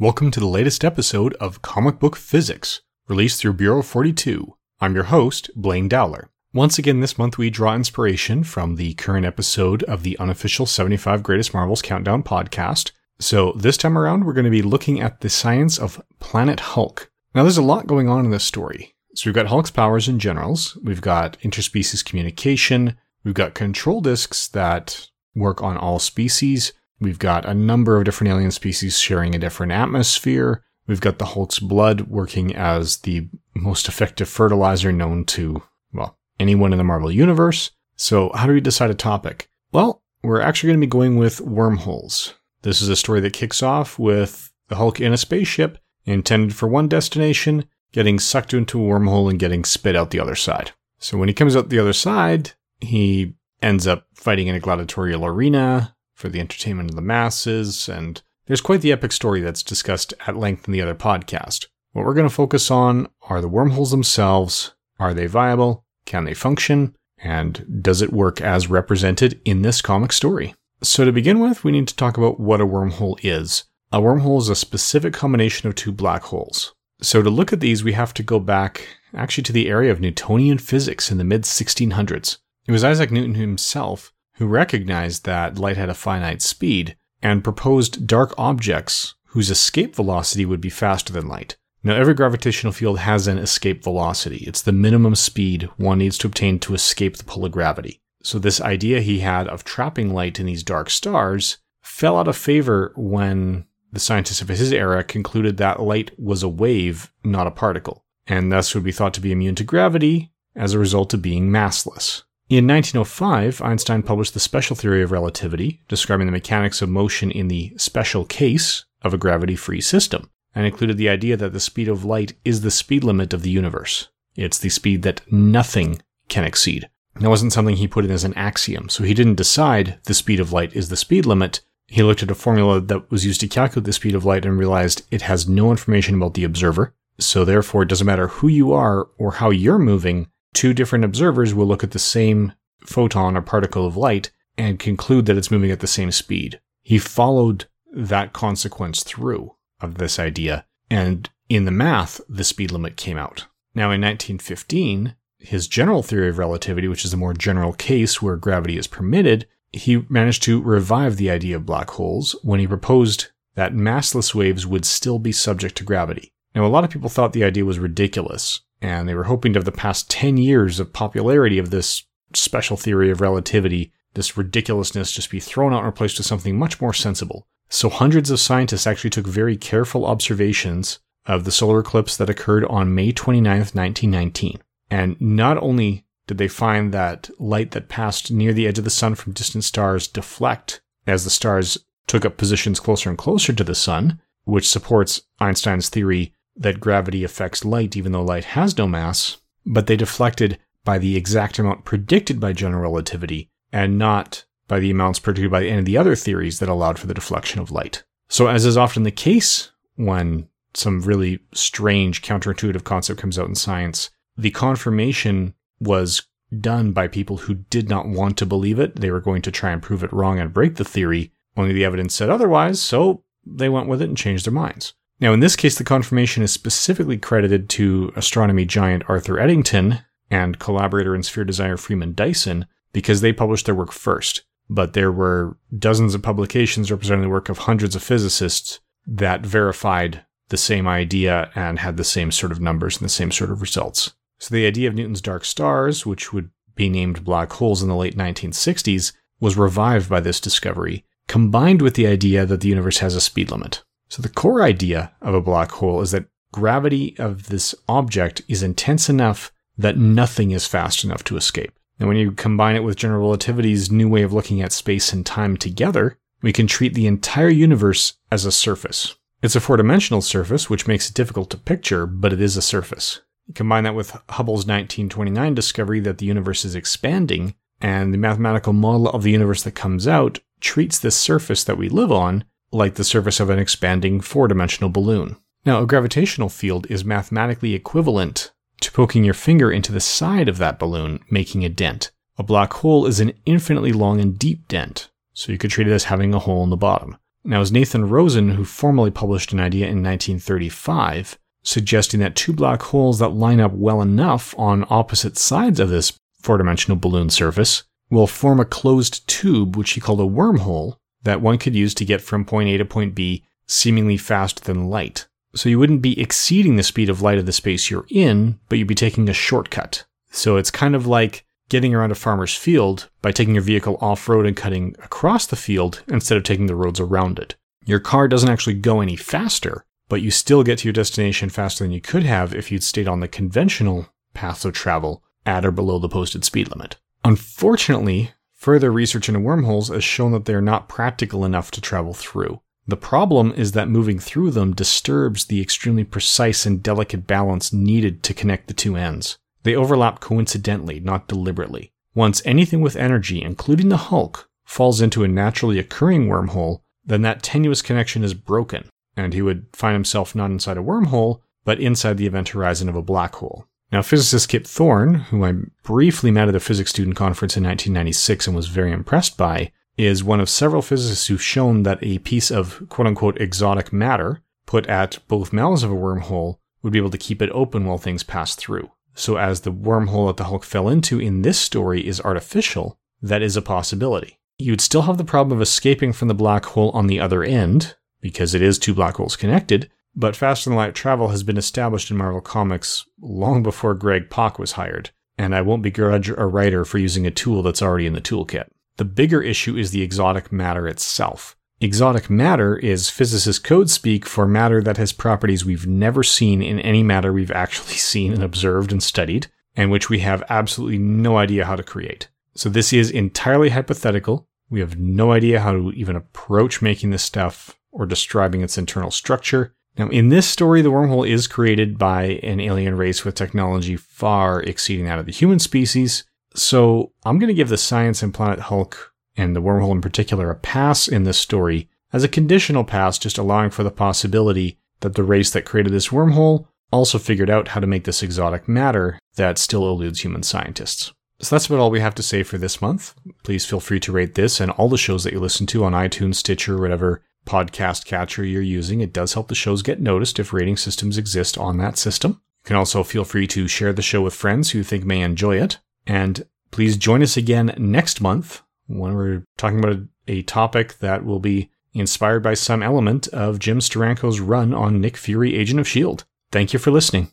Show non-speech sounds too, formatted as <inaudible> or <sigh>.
Welcome to the latest episode of Comic Book Physics, released through Bureau 42. I'm your host, Blaine Dowler. Once again, this month we draw inspiration from the current episode of the unofficial 75 Greatest Marvels Countdown podcast. So, this time around, we're going to be looking at the science of Planet Hulk. Now, there's a lot going on in this story. So, we've got Hulk's powers and generals, we've got interspecies communication, we've got control discs that work on all species, We've got a number of different alien species sharing a different atmosphere. We've got the Hulk's blood working as the most effective fertilizer known to, well, anyone in the Marvel Universe. So, how do we decide a topic? Well, we're actually going to be going with wormholes. This is a story that kicks off with the Hulk in a spaceship intended for one destination, getting sucked into a wormhole and getting spit out the other side. So, when he comes out the other side, he ends up fighting in a gladiatorial arena for the entertainment of the masses, and there's quite the epic story that's discussed at length in the other podcast. What we're going to focus on are the wormholes themselves. Are they viable? Can they function? And does it work as represented in this comic story? So, to begin with, we need to talk about what a wormhole is. A wormhole is a specific combination of two black holes. So, to look at these, we have to go back actually to the area of Newtonian physics in the mid 1600s. It was Isaac Newton himself who recognized that light had a finite speed and proposed dark objects whose escape velocity would be faster than light. Now, every gravitational field has an escape velocity. It's the minimum speed one needs to obtain to escape the pull of gravity. So, this idea he had of trapping light in these dark stars fell out of favor when the scientists of his era concluded that light was a wave, not a particle, and thus would be thought to be immune to gravity as a result of being massless. In 1905, Einstein published the special theory of relativity, describing the mechanics of motion in the special case of a gravity free system, and included the idea that the speed of light is the speed limit of the universe. It's the speed that nothing can exceed. That wasn't something he put in as an axiom, so he didn't decide the speed of light is the speed limit. He looked at a formula that was used to calculate the speed of light and realized it has no information about the observer, so therefore it doesn't matter who you are or how you're moving, two different observers will look at the same photon or particle of light and conclude that it's moving at the same speed. He followed that consequence through of this idea, and in the math, the speed limit came out. Now, in 1915, his general theory of relativity, which is a more general case where gravity is permitted, he managed to revive the idea of black holes when he proposed that massless waves would still be subject to gravity. Now, a lot of people thought the idea was ridiculous, and they were hoping to have the past 10 years of popularity of this special theory of relativity, this ridiculousness just be thrown out and replaced with something much more sensible. So hundreds of scientists actually took very careful observations of the solar eclipse that occurred on May 29, 1919. And not only did they find that light that passed near the edge of the sun from distant stars deflect as the stars took up positions closer and closer to the sun, which supports Einstein's theory that gravity affects light even though light has no mass, but they deflected by the exact amount predicted by general relativity and not by the amounts predicted by any of the other theories that allowed for the deflection of light. So, as is often the case when some really strange counterintuitive concept comes out in science, the confirmation was done by people who did not want to believe it. They were going to try and prove it wrong and break the theory, only the evidence said otherwise, so they went with it and changed their minds. Now, in this case, the confirmation is specifically credited to astronomy giant Arthur Eddington and collaborator and sphere designer Freeman Dyson because they published their work first. But there were dozens of publications representing the work of hundreds of physicists that verified the same idea and had the same sort of numbers and the same sort of results. So the idea of Newton's dark stars, which would be named black holes in the late 1960s, was revived by this discovery, combined with the idea that the universe has a speed limit. So the core idea of a black hole is that gravity of this object is intense enough that nothing is fast enough to escape. And when you combine it with general relativity's new way of looking at space and time together, we can treat the entire universe as a surface. It's a four dimensional surface, which makes it difficult to picture, but it is a surface. You combine that with Hubble's 1929 discovery that the universe is expanding, and the mathematical model of the universe that comes out treats this surface that we live on like the surface of an expanding four dimensional balloon. Now, a gravitational field is mathematically equivalent to poking your finger into the side of that balloon, making a dent. A black hole is an infinitely long and deep dent, so you could treat it as having a hole in the bottom. Now, was Nathan Rosen who formally published an idea in 1935, suggesting that two black holes that line up well enough on opposite sides of this four dimensional balloon surface will form a closed tube, which he called a wormhole, that one could use to get from point A to point B seemingly faster than light. So you wouldn't be exceeding the speed of light of the space you're in, but you'd be taking a shortcut. So it's kind of like getting around a farmer's field by taking your vehicle off road and cutting across the field instead of taking the roads around it. Your car doesn't actually go any faster, but you still get to your destination faster than you could have if you'd stayed on the conventional paths of travel at or below the posted speed limit. Unfortunately, further research into wormholes has shown that they're not practical enough to travel through. The problem is that moving through them disturbs the extremely precise and delicate balance needed to connect the two ends. They overlap coincidentally, not deliberately. Once anything with energy, including the Hulk, falls into a naturally occurring wormhole, then that tenuous connection is broken, and he would find himself not inside a wormhole, but inside the event horizon of a black hole. Now, physicist Kip Thorne, who I briefly met at a physics student conference in 1996 and was very impressed by, is one of several physicists who've shown that a piece of quote unquote exotic matter put at both mouths of a wormhole would be able to keep it open while things pass through. So, as the wormhole that the Hulk fell into in this story is artificial, that is a possibility. You'd still have the problem of escaping from the black hole on the other end, because it is two black holes connected, but faster than light travel has been established in Marvel Comics long before Greg Pak was hired, and I won't begrudge a writer for using a tool that's already in the toolkit. The bigger issue is the exotic matter itself. Exotic matter is physicist code speak for matter that has properties we've never seen in any matter we've actually <laughs> seen and observed and studied, and which we have absolutely no idea how to create. So this is entirely hypothetical. We have no idea how to even approach making this stuff or describing its internal structure. Now, in this story, the wormhole is created by an alien race with technology far exceeding that of the human species. So I'm going to give the science in Planet Hulk and the wormhole in particular a pass in this story as a conditional pass, just allowing for the possibility that the race that created this wormhole also figured out how to make this exotic matter that still eludes human scientists. So that's about all we have to say for this month. Please feel free to rate this and all the shows that you listen to on iTunes, Stitcher, whatever podcast catcher you're using. It does help the shows get noticed if rating systems exist on that system. You can also feel free to share the show with friends who you think may enjoy it. And please join us again next month when we're talking about a topic that will be inspired by some element of Jim Steranko's run on Nick Fury, Agent of S.H.I.E.L.D. Thank you for listening.